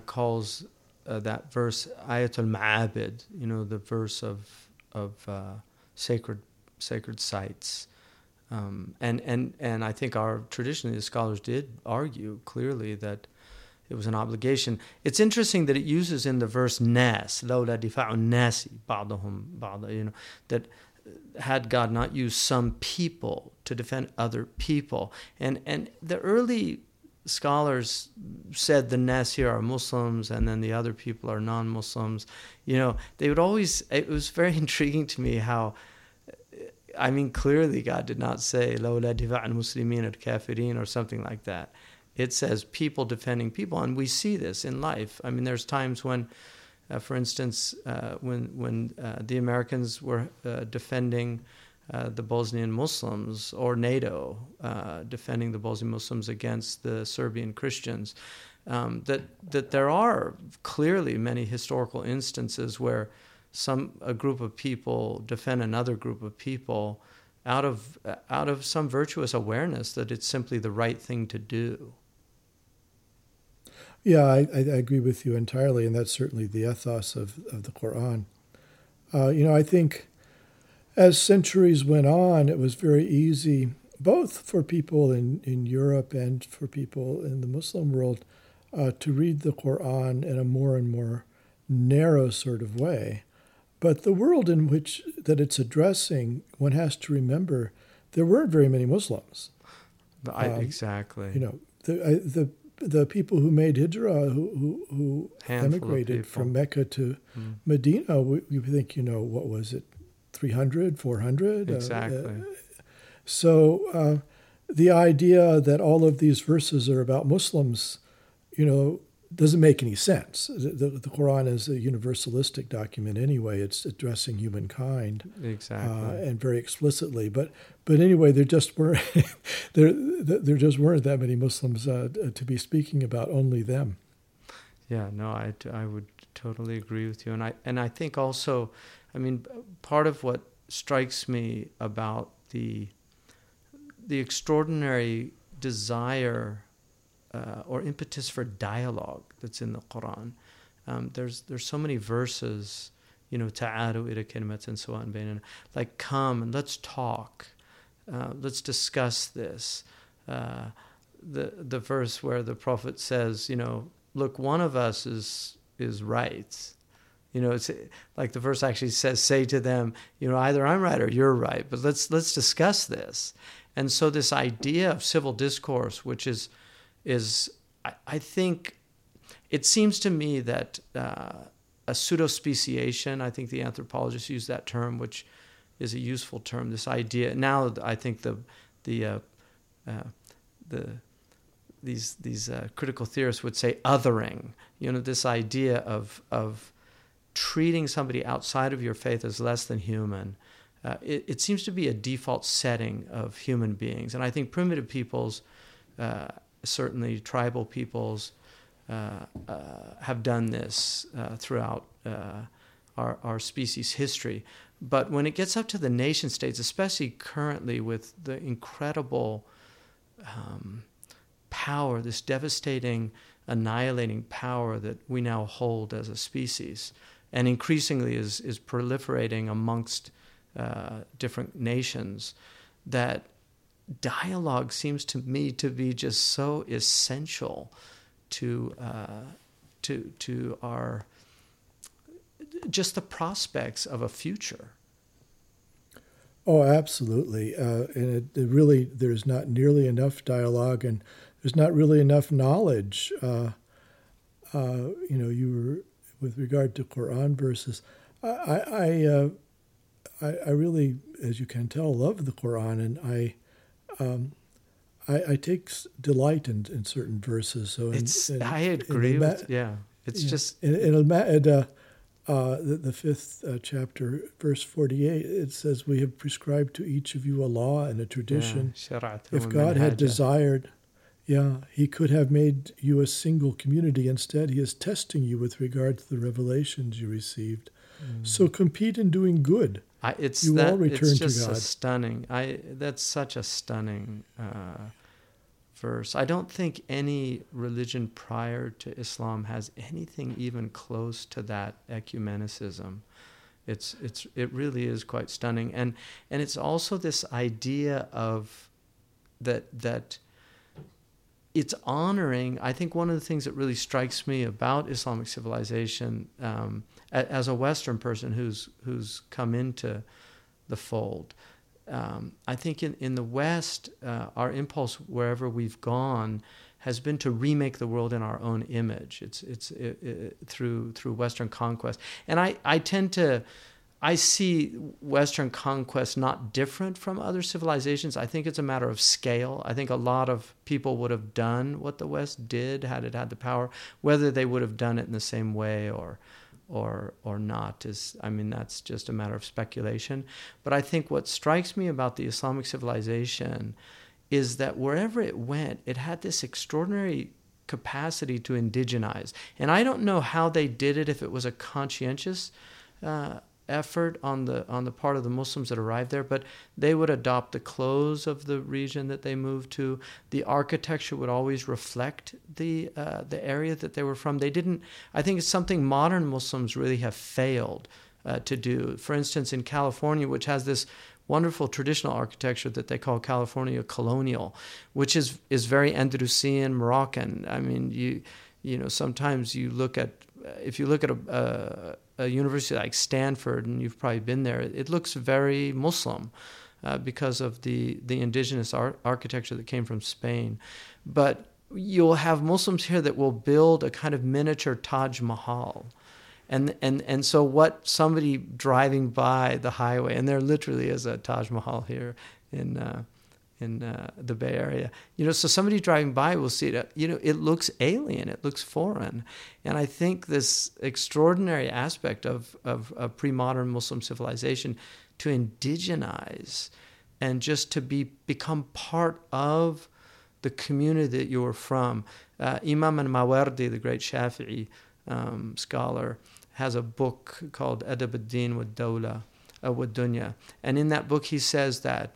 calls that verse Ayatul Ma'abid, you know, the verse of of sacred sacred sites. Um, and, and, and I think our traditionally the scholars did argue clearly that it was an obligation. It's interesting that it uses in the verse nas, لولا دفاع الناس بعضهم بعض, you know, that had God not used some people to defend other people. And, and the early scholars said the Nasir are Muslims and then the other people are non Muslims. You know, they would always, it was very intriguing to me how I mean, clearly God did not say "Lawla difa'an muslimin or kafirin" or something like that. It says people defending people, and we see this in life. I mean, there's times when, for instance, uh, when when uh, the Americans were uh, defending uh, the Bosnian Muslims, or NATO uh, defending the Bosnian Muslims against the Serbian Christians. Um, that that there are clearly many historical instances where some a group of people defend another group of people out of out of some virtuous awareness that it's simply the right thing to do. Yeah, I, I agree with you entirely, and that's certainly the ethos of, of the Quran. Uh, you know, I think as centuries went on, it was very easy, both for people in, in Europe and for people in the Muslim world, uh, to read the Quran in a more and more narrow sort of way. But the world in which that it's addressing, one has to remember there weren't very many Muslims. I, um, exactly. You know, the, I, the the people who made hijra, who who, who emigrated from Mecca to mm. Medina, we, we, think, you know, what was it, 300, 400? Uh, exactly. Uh, uh, so uh, the idea that all of these verses are about Muslims, you know, doesn't make any sense. The, the, the, Quran is a universalistic document anyway. It's addressing humankind exactly uh, and very explicitly. But but anyway, there just weren't there there just weren't that many Muslims uh, to be speaking about only them. Yeah, no, I, I would totally agree with you, and I and I think also, I mean, part of what strikes me about the the extraordinary desire uh, or impetus for dialogue that's in the Quran. Um, there's there's so many verses, you know, ta'aru ila kalimatin sawa'an bainana, like come and let's talk, uh, let's discuss this. Uh, the the verse where the prophet says, you know, look, one of us is is right. You know, it's like the verse actually says, say to them, you know, either I'm right or you're right, but let's let's discuss this. And so this idea of civil discourse, which is is I, I think it seems to me that uh, a pseudospeciation, I think the anthropologists use that term, which is a useful term. This idea now, I think the the uh, uh, the these these uh, critical theorists would say othering. You know, this idea of of treating somebody outside of your faith as less than human. Uh, it, it, seems to be a default setting of human beings, and I think primitive peoples, uh, certainly tribal peoples, uh, uh, have done this uh, throughout our our species history. But when it gets up to the nation states, especially currently with the incredible um, power, this devastating, annihilating power that we now hold as a species, and increasingly is, is proliferating amongst uh, different nations, that dialogue seems to me to be just so essential to uh, to to our just the prospects of a future. Oh, absolutely. Uh, and it, it, really, there's not nearly enough dialogue and there's not really enough knowledge. Uh, uh, you know, you were, with regard to Quran verses, I, I, uh, I, I, really, as you can tell, love the Quran and I, um, I, I, take delight in, in certain verses. So, in, in, I agree with, yeah. It's yeah, just. In, in, in, uh, the, the, fifth uh, chapter, verse 48, it says, We have prescribed to each of you a law and a tradition. Yeah, if God had desired, yeah, He could have made you a single community. Instead, He is testing you with regard to the revelations you received. Mm. So compete in doing good. I, it's you that, all return it's just to God. stunning. I that's such a stunning uh, verse. I don't think any religion prior to Islam has anything even close to that ecumenicism. It's it's it really is quite stunning, and and it's also this idea of that that it's honoring. I think one of the things that really strikes me about Islamic civilization, um, as a Western person who's who's come into the fold, um, I think in, in the West, uh, our impulse wherever we've gone has been to remake the world in our own image. It's it's it, it, through through Western conquest, and I I tend to. I see Western conquest not different from other civilizations. I think it's a matter of scale. I think a lot of people would have done what the West did had it had the power. Whether they would have done it in the same way or or or not is I mean that's just a matter of speculation. But I think what strikes me about the Islamic civilization is that wherever it went, it had this extraordinary capacity to indigenize. And I don't know how they did it if it was a conscientious uh, effort on the on the part of the Muslims that arrived there, but they would adopt the clothes of the region that they moved to. The architecture would always reflect the uh, the area that they were from. They didn't. I think it's something modern Muslims really have failed uh, to do. For instance, in California, which has this wonderful traditional architecture that they call California colonial, which is is very Andalusian, Moroccan. I mean, you you know sometimes you look at if you look at a, a, a, university like Stanford, and you've probably been there, it looks very Muslim uh, because of the, the indigenous ar- architecture that came from Spain. But you'll have Muslims here that will build a kind of miniature Taj Mahal. And, and, and so what somebody driving by the highway, and there literally is a Taj Mahal here in, uh, in uh, the Bay Area. You know, so somebody driving by will see it. You know, it looks alien, it looks foreign, and I think this extraordinary aspect of of, of pre-modern Muslim civilization to indigenize and just to be become part of the community that you are from. Uh, Imam al-Mawardi, the great Shafi'i um, scholar, has a book called Adab ad-Din wa Dawla, uh, wa Dunya, and in that book he says that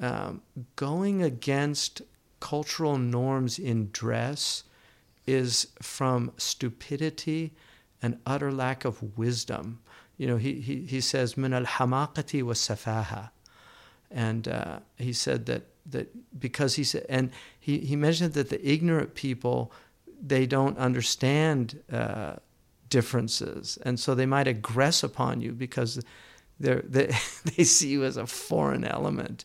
um, going against cultural norms in dress is from stupidity and utter lack of wisdom. You know, he, he, he says, min al hamaqati wa safaha. And uh, he said that, that because he said, and he, he mentioned that the ignorant people, they don't understand uh, differences. And so they might aggress upon you because they they see you as a foreign element.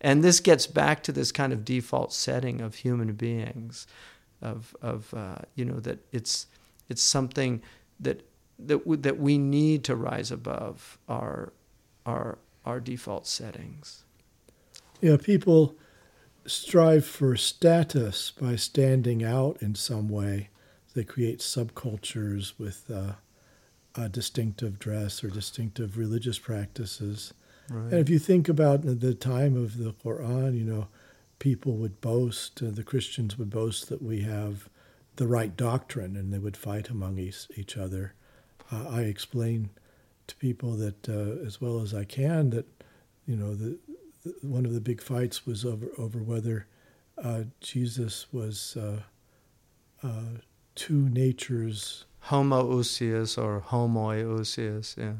And this gets back to this kind of default setting of human beings of of uh, you know that it's it's something that that w- that we need to rise above our our our default settings. Yeah, people strive for status by standing out in some way. They create subcultures with uh, distinctive dress or distinctive religious practices. Right. And if you think about the time of the Quran, you know, people would boast, uh, the Christians would boast that we have the right doctrine and they would fight among each, each other. Uh, I explain to people that, uh, as well as I can, that, you know, the, the, one of the big fights was over, over whether uh, Jesus was uh, uh, two natures. Homoousios or homoiousios, yeah.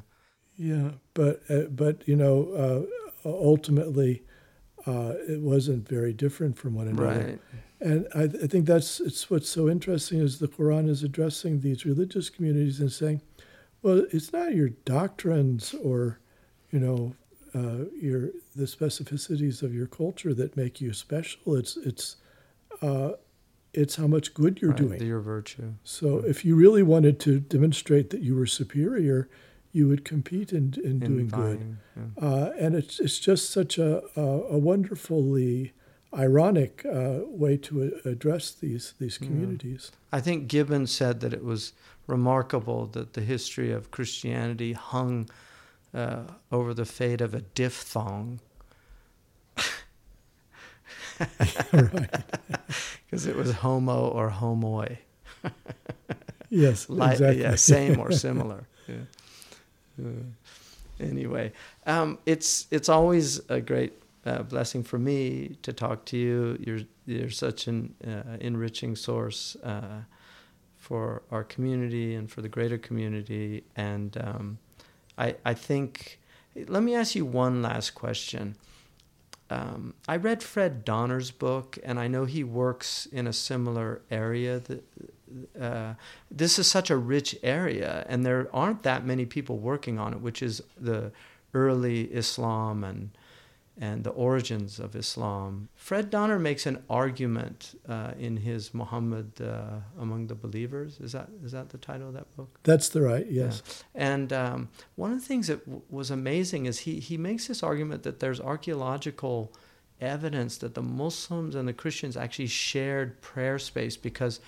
Yeah, but uh, but you know, ultimately, uh, it wasn't very different from one another. Right. And I, I, think that's it's what's so interesting is the Quran is addressing these religious communities and saying, well, it's not your doctrines or, you know, uh, your the specificities of your culture that make you special. It's it's uh, it's how much good you're right, doing. Your virtue. So if you really wanted to demonstrate that you were superior, you would compete in, in, in doing good. Yeah. Uh, and it's, it's just such a, a, a wonderfully ironic uh, way to address these, these communities. Yeah. I think Gibbon said that it was remarkable that the history of Christianity hung uh, over the fate of a diphthong. Because it was homo or homoi. yes, exactly. Yeah, same or similar. Yeah. Uh, anyway, um, it's it's always a great uh, blessing for me to talk to you. You're you're such an uh, enriching source uh, for our community and for the greater community. And um, I I think let me ask you one last question. Um, I read Fred Donner's book, and I know he works in a similar area that uh, this is such a rich area, and there aren't that many people working on it, which is the early Islam and and the origins of Islam. Fred Donner makes an argument uh, in his Muhammad uh, among the believers. Is that is that the title of that book? That's the right. Yes. Yeah. And um, one of the things that w- was amazing is he he makes this argument that there's archaeological evidence that the Muslims and the Christians actually shared prayer space because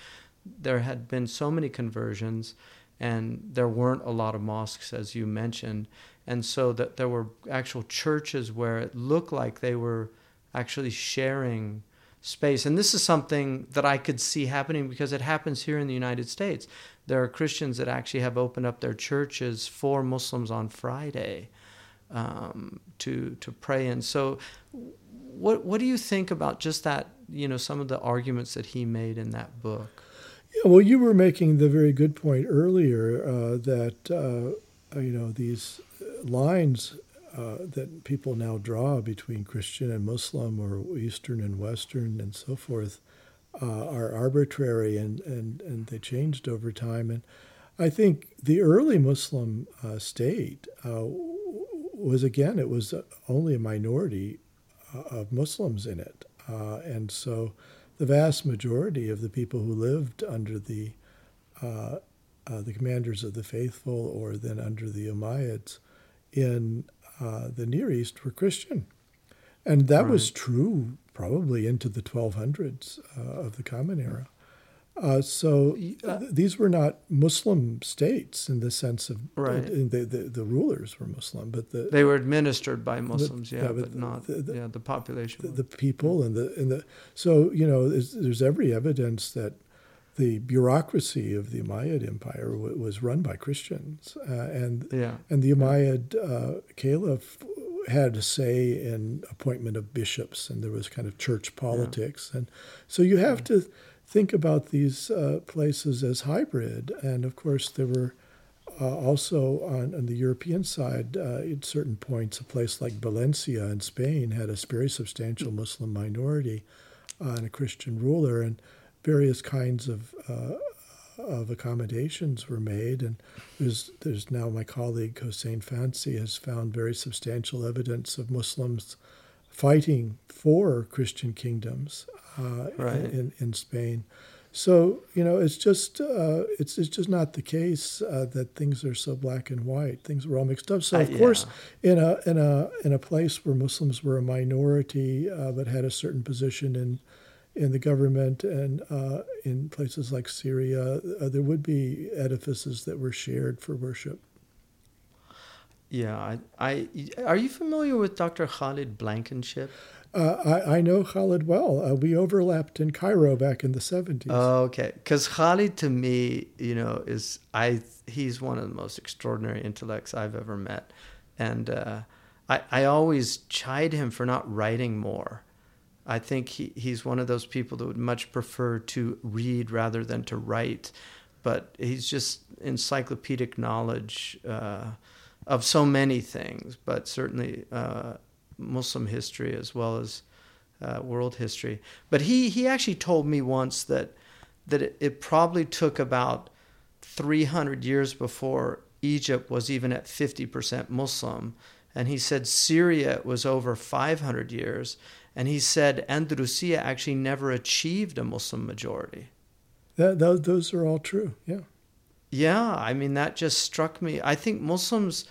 there had been so many conversions and there weren't a lot of mosques as you mentioned and so that there were actual churches where it looked like they were actually sharing space. And this is something that I could see happening because it happens here in the United States. There are Christians that actually have opened up their churches for Muslims on Friday um, to to pray in. So what what do you think about just that you know some of the arguments that he made in that book? Yeah, well, you were making the very good point earlier uh, that uh, you know these lines uh, that people now draw between Christian and Muslim or Eastern and Western and so forth uh, are arbitrary and, and, and they changed over time. And I think the early Muslim uh, state uh, was again it was only a minority of Muslims in it, and so the vast majority of the people who lived under the uh, uh, the commanders of the faithful or then under the Umayyads in uh, the Near East were Christian. And that right. was true probably into the 1200s uh, of the Common Era. Uh, so uh, these were not Muslim states in the sense of right. the, the, the rulers were Muslim, but the, they were administered by Muslims, the, yeah, yeah, but, but not the, yeah the population. The, people and the and the so you know there's, there's, every evidence that the bureaucracy of the Umayyad Empire w- was run by Christians, uh, and yeah. and the Umayyad uh, Caliph had a say in appointment of bishops, and there was kind of church politics, yeah. and so you have to think about these uh, places as hybrid. And of course, there were uh, also on, on, the European side, uh, at certain points, a place like Valencia in Spain had a very substantial Muslim minority and a Christian ruler, and various kinds of uh, of accommodations were made. And there's there's now my colleague Hussein Fancy has found very substantial evidence of Muslims fighting for Christian kingdoms uh, right. in, in Spain. So you know, it's just uh, it's it's just not the case uh, that things are so black and white. Things were all mixed up. So of Uh, yeah. course, in a in a in a place where Muslims were a minority uh, but had a certain position in in the government and uh, in places like Syria, uh, there would be edifices that were shared for worship. Yeah, I, I are you familiar with Dr. Khalid Blankinship? Uh, I, I know Khalid well. Uh, we overlapped in Cairo back in the 70s. Oh, okay. Because Khalid, to me, you know, is I he's one of the most extraordinary intellects I've ever met, and uh, I I always chide him for not writing more. I think he, he's one of those people that would much prefer to read rather than to write, but he's just encyclopedic knowledge uh, of so many things, but certainly uh, Muslim history as well as uh, world history. But he, he actually told me once that that it, it probably took about 300 years before Egypt was even at 50% Muslim. And he said Syria was over 500 years. And he said Andalusia actually never achieved a Muslim majority. That, those, those are all true. Yeah. Yeah, I mean, that just struck me. I think Muslims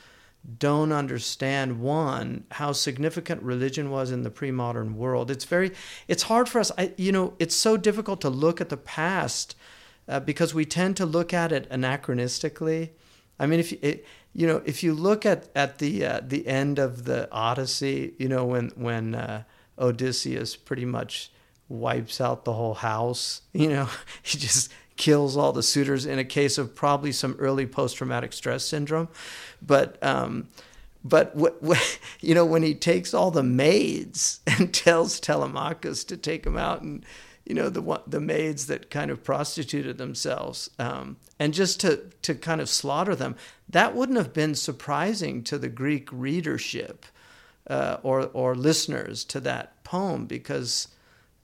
don't understand one how significant religion was in the pre-modern world it's very it's hard for us I, you know it's so difficult to look at the past uh, because we tend to look at it anachronistically i mean if you it, you know if you look at at the uh, the end of the odyssey you know when when uh, odysseus pretty much wipes out the whole house you know? He just kills all the suitors in a case of probably some early post-traumatic stress syndrome. But um, but w- w- you know when he takes all the maids and tells Telemachus to take them out and you know the the maids that kind of prostituted themselves um, and just to to kind of slaughter them that wouldn't have been surprising to the Greek readership uh, or or listeners to that poem because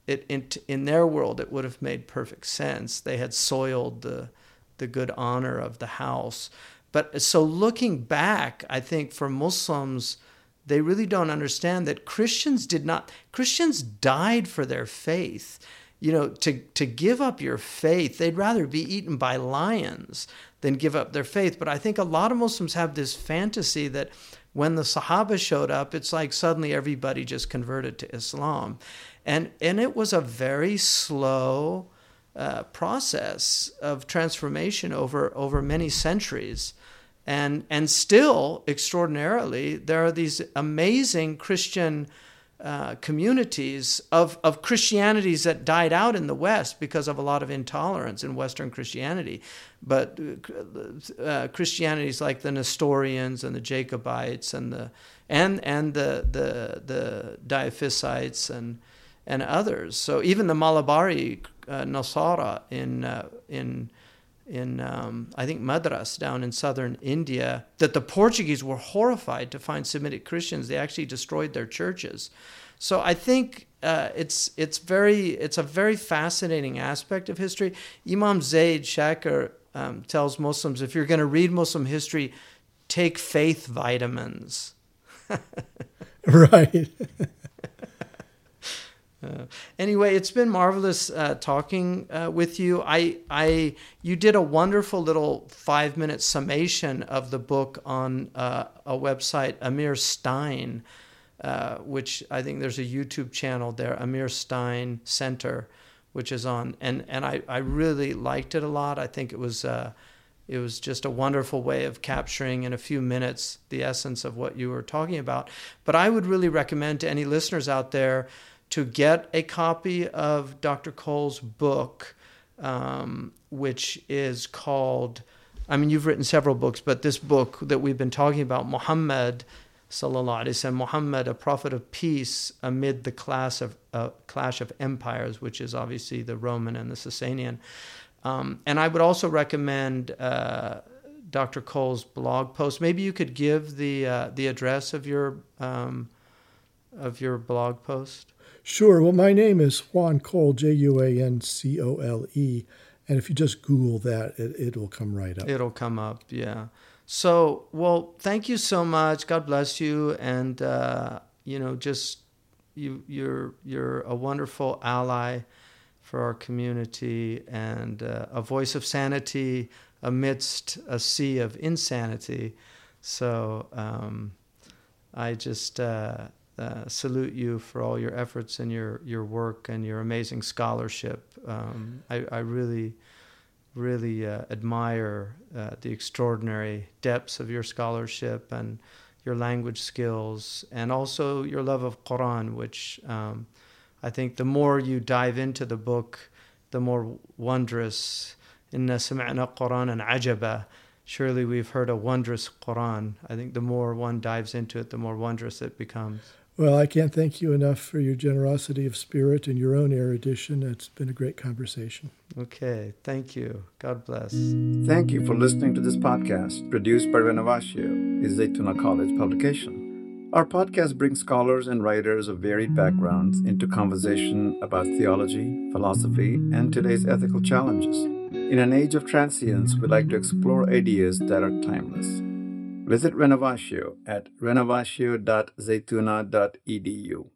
it in, in their world it would have made perfect sense. They had soiled the the good honor of the house. But so looking back, I think for Muslims, they really don't understand that Christians did not Christians died for their faith. You know, to to give up your faith, they'd rather be eaten by lions than give up their faith. But I think a lot of Muslims have this fantasy that when the Sahaba showed up, it's like suddenly everybody just converted to Islam. And and it was a very slow uh, process of transformation over over many centuries. And and still extraordinarily there are these amazing christian uh, communities of, of Christianities that died out in the West because of a lot of intolerance in Western Christianity. But uh, Christianities like the Nestorians and the Jacobites and the and and the the the Diophysites and and others. So even the Malabari uh, Nasara in uh, in in um, I think Madras down in southern India, that the Portuguese were horrified to find Semitic Christians. They actually destroyed their churches. So I think uh, it's it's very it's a very fascinating aspect of history. Imam Zaid Shakir um, tells Muslims if you're going to read Muslim history, take faith vitamins. right. Uh, anyway, it's been marvelous uh, talking uh, with you. I, I, you did a wonderful little five-minute summation of the book on uh, a website, Emir-Stein, uh, which I think there's a YouTube channel there, Emir-Stein Center, which is on, and and I, I really liked it a lot. I think it was. It was just a wonderful way of capturing in a few minutes the essence of what you were talking about. But I would really recommend to any listeners out there to get a copy of Dr. Cole's book, um, which is called, I mean, you've written several books, but this book that we've been talking about, Muhammad, sallallahu alaihi wasallam, Muhammad, a prophet of peace amid the clash of, uh, clash of empires, which is obviously the Roman and the Sasanian. Um, and I would also recommend uh, Dr. Cole's blog post. Maybe you could give the uh, the address of your um, of your blog post. Sure. Well, my name is Juan Cole, J U A N C O L E. And if you just Google that, it, it'll come right up. It'll come up, yeah. So, well, thank you so much. God bless you. And, uh, you know, just you, you're, you're a wonderful ally for our community and uh, a voice of sanity amidst a sea of insanity. So um, I just uh, uh, salute you for all your efforts and your, your work and your amazing scholarship. Um, I, I really, really uh, admire uh, the extraordinary depths of your scholarship and your language skills and also your love of Quran, which um, I think the more you dive into the book, the more wondrous. Inna sami'na Quran and ajaba. Surely we've heard a wondrous Quran. I think the more one dives into it, the more wondrous it becomes. Well, I can't thank you enough for your generosity of spirit and your own erudition. It's been a great conversation. Okay, thank you. God bless. Thank you for listening to this podcast produced by Renovatio, a Zaytuna College publication. Our podcast brings scholars and writers of varied backgrounds into conversation about theology, philosophy, and today's ethical challenges. In an age of transience, we like to explore ideas that are timeless. Visit Renovatio at renovatio.zaytuna.edu.